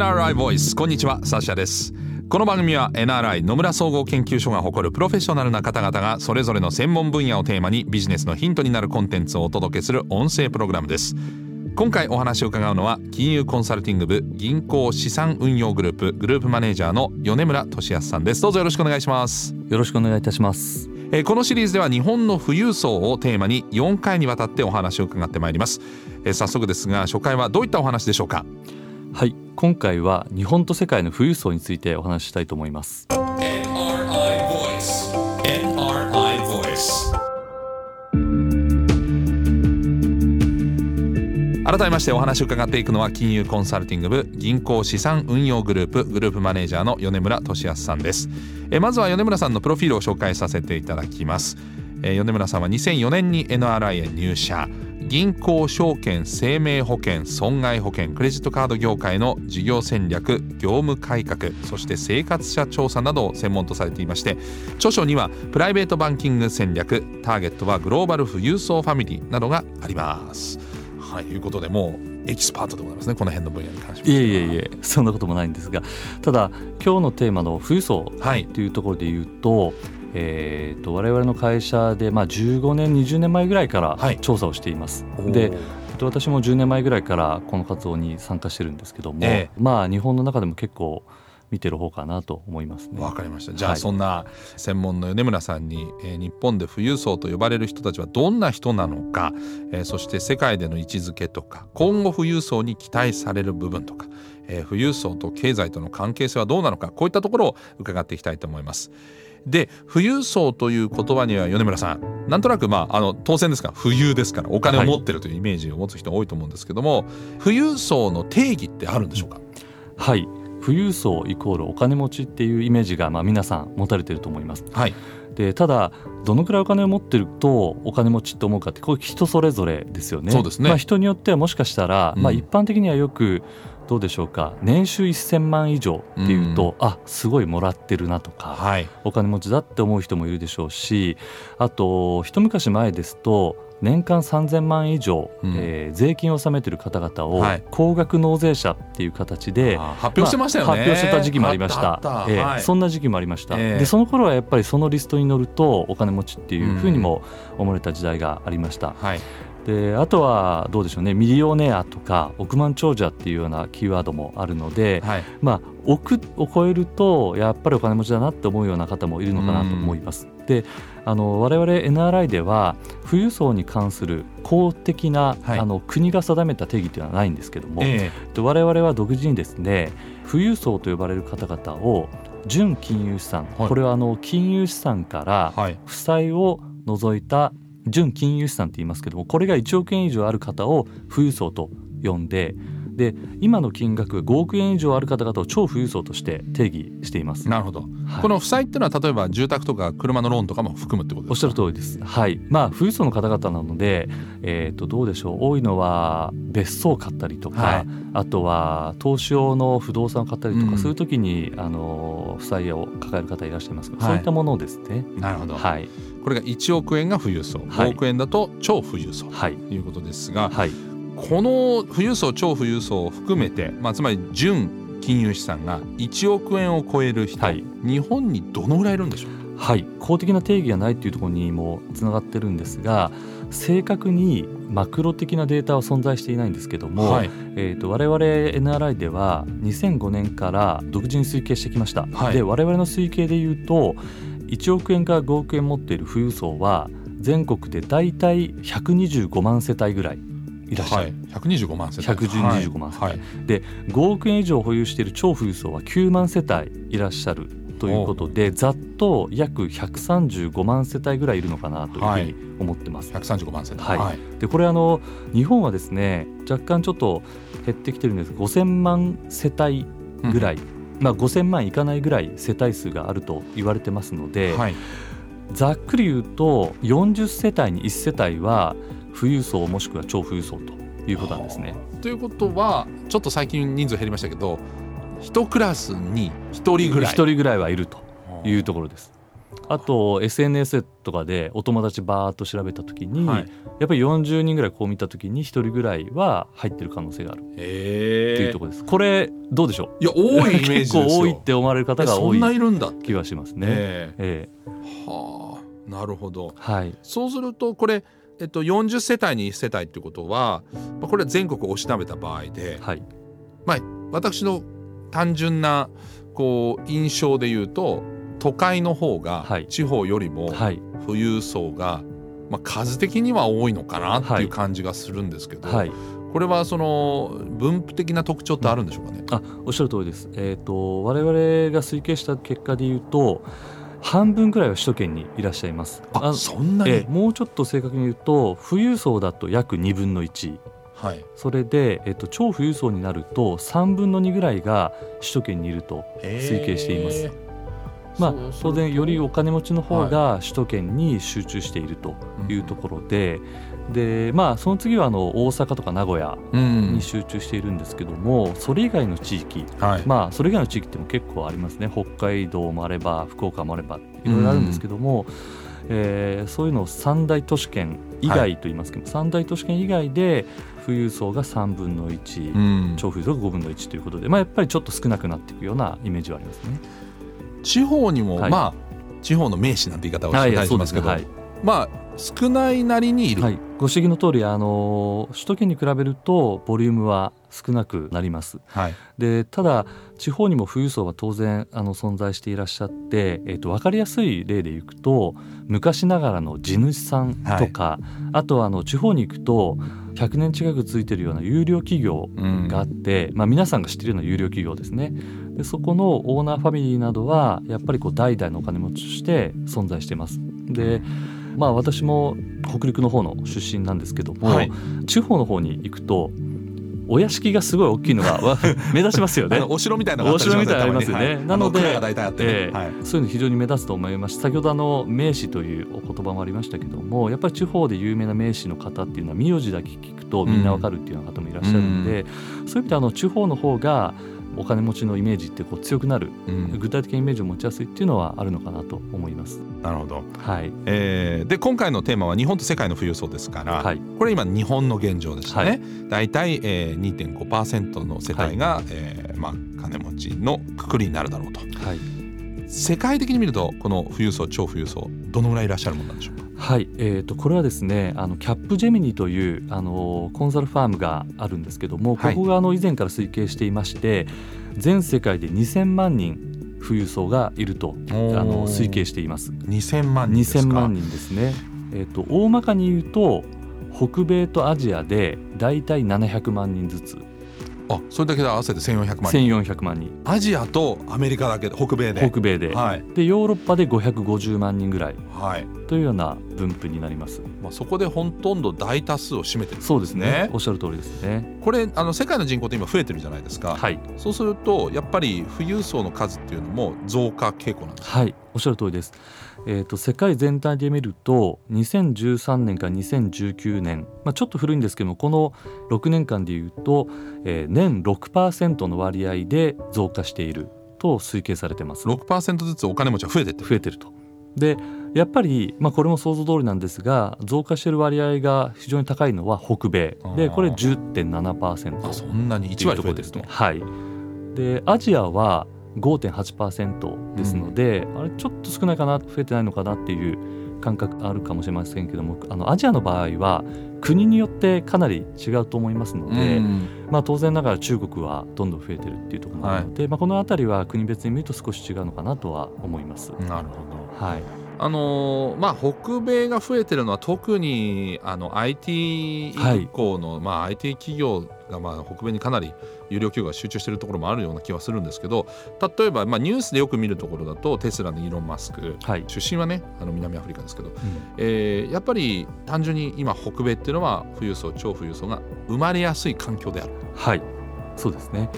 NRI ボイス。こんにちはサッシャです。この番組は NRI 野村総合研究所が誇るプロフェッショナルな方々がそれぞれの専門分野をテーマにビジネスのヒントになるコンテンツをお届けする音声プログラムです。今回お話を伺うのは金融コンサルティング部銀行資産運用グループグループマネージャーの米村俊康さんです。どうぞよろしくお願いします。よろしくお願いいたします。えーこのシリーズでは日本の富裕層をテーマに4回にわたってお話を伺ってまいります、えー早速ですが初回はどういったお話でしょうか？はい今回は日本と世界の富裕層についてお話ししたいと思います。NRI Voice. NRI Voice. 改めましてお話を伺っていくのは金融コンサルティング部銀行資産運用グループグループマネージャーの米村俊康さんです。えーまずは米村さんのプロフィールを紹介させていただきます。えー米村さんは2004年に NRI へ入社銀行証券生命保険損害保険クレジットカード業界の事業戦略業務改革そして生活者調査などを専門とされていまして著書にはプライベートバンキング戦略ターゲットはグローバル富裕層ファミリーなどがあります。はい、ということでもうエキスパートでございますねこの辺の分野に関してはいえいえいえそんなこともないんですがただ今日のテーマの富裕層はいというところで言うと,、えー、と我々の会社で、まあ、15年20年前ぐらいかはい。ら調査をしています。おー。でえっと私も10年前ぐらいからこの活動に参加してるんですけども、え。まあ日本の中でも結構見てる方かなと思いますね。わかりました。じゃあ、はい。そんな専門の米村さんに、えー日本で富裕層と呼ばれる人たちはどんな人なのか、えーそして世界での位置づけとか今後富裕層に期待される部分とか、えー富裕層と経済との関係性はどうなのかこういったところを伺っていきたいと思います。で富裕層という言葉には米村さんなんとなくまああの当然ですが富裕ですからお金を持ってるというイメージを持つ人が多いと思うんですけども、富裕層の定義ってあるんでしょうか？はい富裕層イコールお金持ちっていうイメージがまあ皆さん持たれてると思います。はい。でただどのくらいお金を持ってるとお金持ちって思うかってこれ人それぞれですよね。そうですね。まあ、人によってはもしかしたら、うん。まあ、一般的にはよくどうでしょうか。年収1000万以上っていうと、あすごいもらってるなとかはい。お金持ちだって思う人もいるでしょうしあと一昔前ですと年間3000万以上、うん。えー税金を納めてる方々をはい。高額納税者っていう形で、あー発表してましたよね、あ発表してた時期もありました。ええはい。そんな時期もありました、ええ。でその頃はやっぱりそのリストに乗るとお金持ちっていうふうにも思われた時代がありました、はいであとはどうでしょうねミリオネアとか億万長者っていうようなキーワードもあるので、はい。まあ億を超えるとやっぱりお金持ちだなって思うような方もいるのかなと思います。であの我々 NRI では富裕層に関する公的な、はい。あの国が定めた定義というのはないんですけども、えで我々は独自にですね富裕層と呼ばれる方々を純金融資産、はい。これはあの金融資産から負債を除いた純金融資産って言いますけどもこれが1億円以上ある方を富裕層と呼んでで今の金額5億円以上ある方々を超富裕層として定義しています。なるほど、はいこの負債っていうのは例えば住宅とか車のローンとかも含むってことですか？おっしゃる通りです。はい。まあ富裕層の方々なので、えっ、とどうでしょう。多いのは別荘を買ったりとか、はいあとは投資用の不動産を買ったりとか、うんそういう時にあの負債を抱える方いらっしゃいますが、はいそういったものですね。なるほど、はいこれが1億円が富裕層、はい。5億円だと超富裕層。はい。ということですが、はい。この富裕層超富裕層を含めて、まあ、つまり純金融資産が1億円を超える人、はい。日本にどのぐらいいるんでしょう？はい。公的な定義がないっていうところにもつながってるんですが、正確にマクロ的なデータは存在していないんですけども、はい。えー、と我々 NRI では2005年から独自に推計してきました、はい。で我々の推計でいうと1億円から5億円持っている富裕層は全国で大体125万世帯ぐらいいらっしゃる、はい、125万世帯。125万世帯。はい。で5億円以上保有している超富裕層は9万世帯いらっしゃるということでざっと約135万世帯ぐらいいるのかなというふうに思ってます。135万世帯。はい。でこれあの日本はですね若干ちょっと減ってきてるんです。5000万世帯ぐらい、まあ、5000万いかないぐらい世帯数があると言われてますので、はいざっくり言うと40世帯に1世帯は富裕層もしくは超富裕層ということなんですね。ということはちょっと最近人数減りましたけど一クラスに一人ぐらい一人ぐらいはいるというところです。あと SNS とかでお友達バーっと調べた時に、はい。やっぱり40人ぐらいこう見た時に1人ぐらいは入ってる可能性がある。ってへいうところです。これどうでしょう？いや多いイメージですよ。結構多いって思われる方が多いえそんないるんだ気がしますね。ええ。ええ。はあなるほど。はい、そうするとこれ、えっと、40世帯に1世帯っていうことはまあこれは全国をおしなべた場合で、はい、まあ、私の単純なこう印象で言うと都会の方がはい。地方よりもはい、富裕層が、まあ、数的には多いのかなってはい。いう感じがするんですけど、はい、これはその分布的な特徴ってあるんでしょうかね？あおっしゃる通りです。えっ、と我々が推計した結果で言うと半分くらいは首都圏にいらっしゃいます。あそんなに、ええもうちょっと正確に言うと富裕層だと約2分の1はい、それで、えっと、超富裕層になると3分の2ぐらいが首都圏にいると推計しています。まあ当然よりお金持ちの方が首都圏に集中しているというところで、でまあその次はあの大阪とか名古屋うん。に集中しているんですけども、それ以外の地域はい。まあそれ以外の地域っても結構ありますね。北海道もあれば福岡もあればいろいろあるんですけども、えーそういうのを三大都市圏以外と言いますけど、三大都市圏以外で富裕層が3分の1、うん。超富裕層が5分の1ということで、まあ、やっぱりちょっと少なくなっていくようなイメージはありますね。地方にも、はい。まあ地方の名士なんて言い方をしてたりしますけど、はいまあ少ないなりにいる、はい、ご指摘の通りあの首都圏に比べるとボリュームは少なくなります。はい。でただ地方にも富裕層は当然あの存在していらっしゃって、えー、と分かりやすい例でいくと昔ながらの地主さんとか、あとはあの地方に行くと100年近く続いているような有料企業うんがあって、まあ、皆さんが知っているような有料企業ですねでそこのオーナーファミリーなどはやっぱりこう代々のお金持ちとして存在しています。でまあ私も北陸の方の出身なんですけども、はい。地方の方に行くとお屋敷がすごい大きいのがわ 目立ちますよね。お城みたいなのがありますよね。たまに。なので、ね、ええはい。そういうの非常に目立つと思います。先ほどあの名士というお言葉もありましたけどもやっぱり地方で有名な名士の方っていうのは名字だけ聞くとみんなわかるっていうような方もいらっしゃるんで、そういう意味であの地方の方がお金持ちのイメージってこう強くなるうん。具体的なイメージを持ちやすいっていうのはあるのかなと思います。なるほど、はい、えーで今回のテーマは日本と世界の富裕層ですから、はい。これ今日本の現状でしたね、はい。大体、えー、2.5%の世帯が、えーまあ、金持ちのくくりになるだろうと。はい。世界的に見るとこの富裕層超富裕層どのぐらいいらっしゃるものなんでしょうか？はい、えー、とこれはですねあのキャップジェミニというあのコンサルファームがあるんですけども、はいここがあの以前から推計していまして全世界で2000万人富裕層がいるとあの推計しています。2000万人ですか？2000万人ですね。えー、と大まかに言うと北米とアジアでだいたい700万人ずつあそれだけで合わせて1400万人。1400万人。アジアとアメリカだけで北米で。北米で、はい。でヨーロッパで550万人ぐらい。はい。というような分布になります。まあ、そこでほとんど大多数を占めてるんそうですね。ねおっしゃる通りですね。これあの世界の人口って今増えてるじゃないですか、はい。そうするとやっぱり富裕層の数っていうのも増加傾向なんです。かはい、おっしゃる通りです。えー、と世界全体で見ると2013年から2019年、まあ、ちょっと古いんですけどもこの6年間でいうと、えー年6%の割合で増加していると推計されてます。6%ずつお金持ちは増えて増えてると。でやっぱり、まあ、これも想像通りなんですが増加している割合が非常に高いのは北米でこれあ10.7%あそんなに1割増えてると、はい、でアジアは5.8%ですので、あれちょっと少ないかな増えてないのかなっていう感覚あるかもしれませんけどもあのアジアの場合は国によってかなり違うと思いますので、うん。まあ、当然ながら中国はどんどん増えてるっていうところもあるので、まあ、この辺りは国別に見ると少し違うのかなとは思います。なるほど。はい、あのーまあ北米が増えてるのは特にあの IT 以降の、まあ IT 企業がまあ北米にかなり有料企業が集中しているところもあるような気はするんですけど例えばまあニュースでよく見るところだとテスラのイーロン・マスクはい。出身はねあの南アフリカですけど、うん。えーやっぱり単純に今北米っていうのは富裕層超富裕層が生まれやすい環境である。はい、そうですね。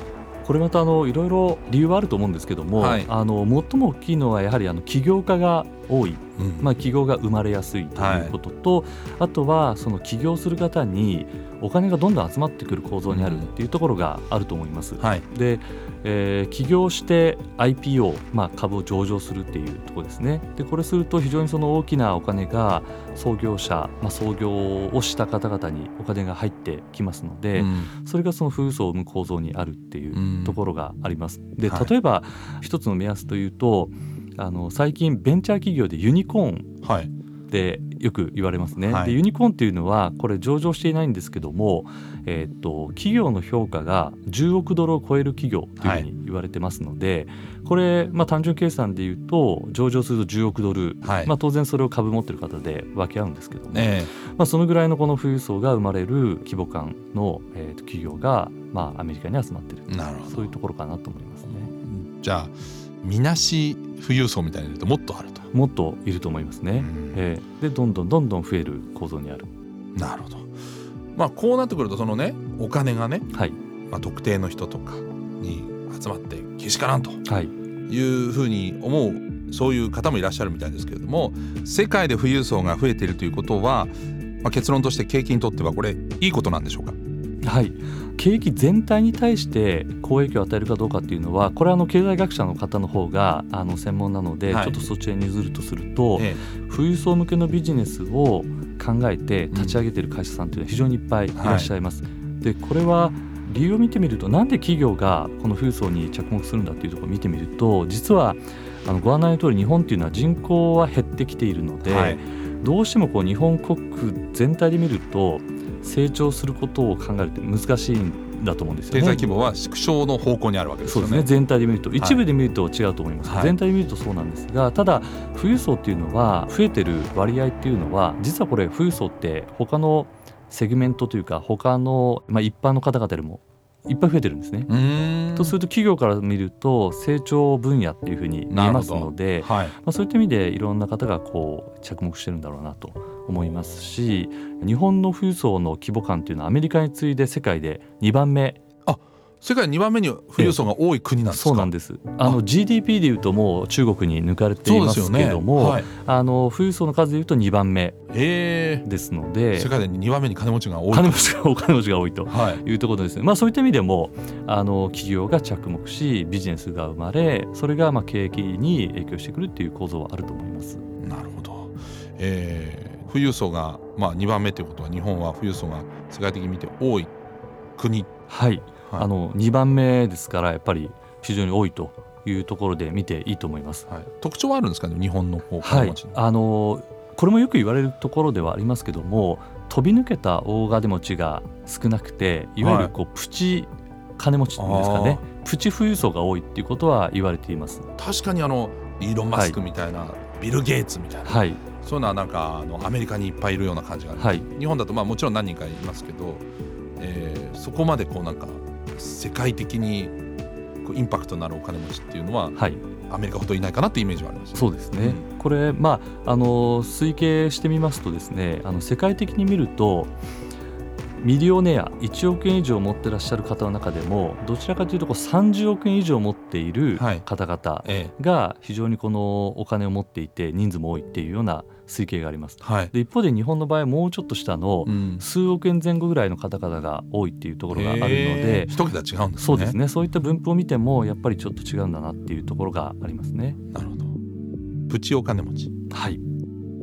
これまたあのいろいろ理由はあると思うんですけども、はい。あの最も大きいのはやはりあの起業家が多い、うんまあ、起業が生まれやすいということと、あとはその起業する方にお金がどんどん集まってくる構造にあるっていうところがあると思います。はい。で、えー起業して IPO、まあ、株を上場するっていうところですね。でこれすると非常にその大きなお金が創業者、まあ、創業をした方々にお金が入ってきますので、うん。それがその富裕層を生む構造にあるっていううん。ところがあります。ではい。例えば一つの目安というとあの最近ベンチャー企業でユニコーンはい。ってよく言われますね、はい。でユニコーンっていうのはこれ上場していないんですけども、えー、と企業の評価が10億ドルを超える企業というふうに言われてますので、これ、まあ、単純計算で言うと上場すると10億ドル、はい。まあ、当然それを株持ってる方で分け合うんですけども、えまあ、そのぐらいのこの富裕層が生まれる規模感の、えー、と企業が、まあ、アメリカに集まってる。えなるほど。そういうところかなと思いますね。じゃあみなし富裕層みたいに言うともっとあると、もっといると思いますね。うん。えーでどんどんどんどん増える構造にある。なるほど。まあこうなってくるとそのねお金がね、はい、まあ、特定の人とかに集まってけしからんと。はい。いうふうに思うそういう方もいらっしゃるみたいですけれども世界で富裕層が増えているということは、まあ、結論として景気にとってはこれいいことなんでしょうか？はい、景気全体に対して好影響を与えるかどうかっていうのはこれはあの経済学者の方の方があの専門なので、はい。ちょっとそちらに譲るとすると、え富裕層向けのビジネスを考えて立ち上げている会社さんというのは非常にいっぱいいらっしゃいます。でこれは理由を見てみるとなんで企業がこの富裕層に着目するんだっていうところを見てみると実はあのご案内の通り日本っていうのは人口は減ってきているので、はい。どうしてもこう日本国全体で見ると成長することを考えるって難しいんだと思うんですよね。経済規模は縮小の方向にあるわけですよね。そうですね全体で見ると一部で見ると違うと思います、はい全体で見るとそうなんですがただ富裕層っていうのは増えてる割合っていうのは実はこれ富裕層って他のセグメントというか他の、まあ、一般の方々よりもいっぱい増えてるんですね。とすると企業から見ると成長分野っていうふうに見えますので、はい。まあ、そういった意味でいろんな方がこう着目してるんだろうなと思いますし日本の富裕層の規模感っていうのはアメリカに次いで世界で2番目世界2番目に富裕層が多い国なんですか？そうなんです。あの GDP でいうともう中国に抜かれていますけれども、はい、あの富裕層の数でいうと2番目えですのー、で。世界で2番目に金持ちが多い。金持ちがお金持ちが多いとはい。いうところですね、まあ、そういった意味でもあの企業が着目しビジネスが生まれそれがまあ景気に影響してくるっていう構造はあると思います。なるほど、えー、富裕層が、まあ、2番目ということは日本は富裕層が世界的に見て多い国、はい、はい。あの2番目ですからやっぱり非常に多いというところで見ていいと思います。はい、特徴はあるんですかね日本のこうはい。金持ちの、あのこれもよく言われるところではありますけども飛び抜けた大金持ちが少なくていわゆるこうプチ金持ちですかね、プチ富裕層が多いっていうことは言われています。確かにあのイーロン・マスクみたいな、ビル・ゲイツみたいな、はい、そういうのはなんかあのアメリカにいっぱいいるような感じがある、はい。日本だとまあもちろん何人かいますけど、えーそこまでこうなんか世界的にこうインパクトのあるお金持ちっていうのははい、アメリカほどいないかなってイメージはあります、そうですね、うん。これ、まあ、あの推計してみますとですねあの世界的に見るとミリオネア1億円以上持ってらっしゃる方の中でもどちらかというとこう30億円以上持っているはい。方々え。が非常にこのお金を持っていて人数も多いっていうような推計があります。えはい、で一方で日本の場合はもうちょっと下のうん。数億円前後ぐらいの方々が多いっていうところがあるのへでー一桁違うんですね。そうですね。そういった分布を見てもやっぱりちょっと違うんだなっていうところがありますね。なるほど。プチお金持ちはい、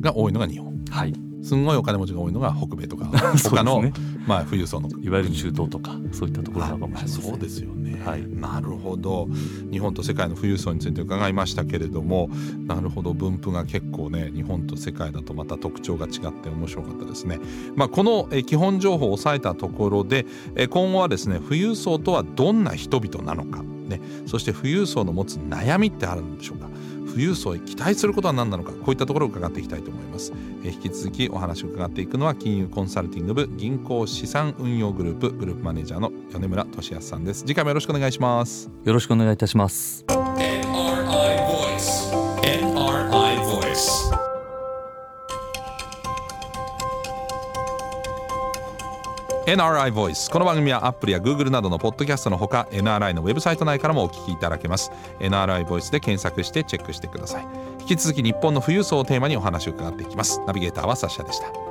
が多いのが日本。はい、すんごいお金持ちが多いのが北米とか 他の、ねまあ富裕層のいわゆる中東とかそういったところなのかもしれません。そうですよね、はい。なるほど。日本と世界の富裕層について伺いましたけれどもなるほど。分布が結構ね日本と世界だとまた特徴が違って面白かったですね、まあ、このえー基本情報を押さえたところでえー今後はですね富裕層とはどんな人々なのか、ね、そして富裕層の持つ悩みってあるんでしょうか富裕層へ期待することは何なのかこういったところを伺っていきたいと思います、えー引き続きお話を伺っていくのは金融コンサルティング部銀行資産運用グループグループマネージャーの米村俊康さんです。次回もよろしくお願いします。よろしくお願いいたします。NRI Voice この番組はアップルや Google などのポッドキャストのほか NRI のウェブサイト内からもお聞きいただけます。NRI Voice で検索してチェックしてください。引き続き日本の富裕層をテーマにお話を伺っていきます。ナビゲーターはサッシャでした。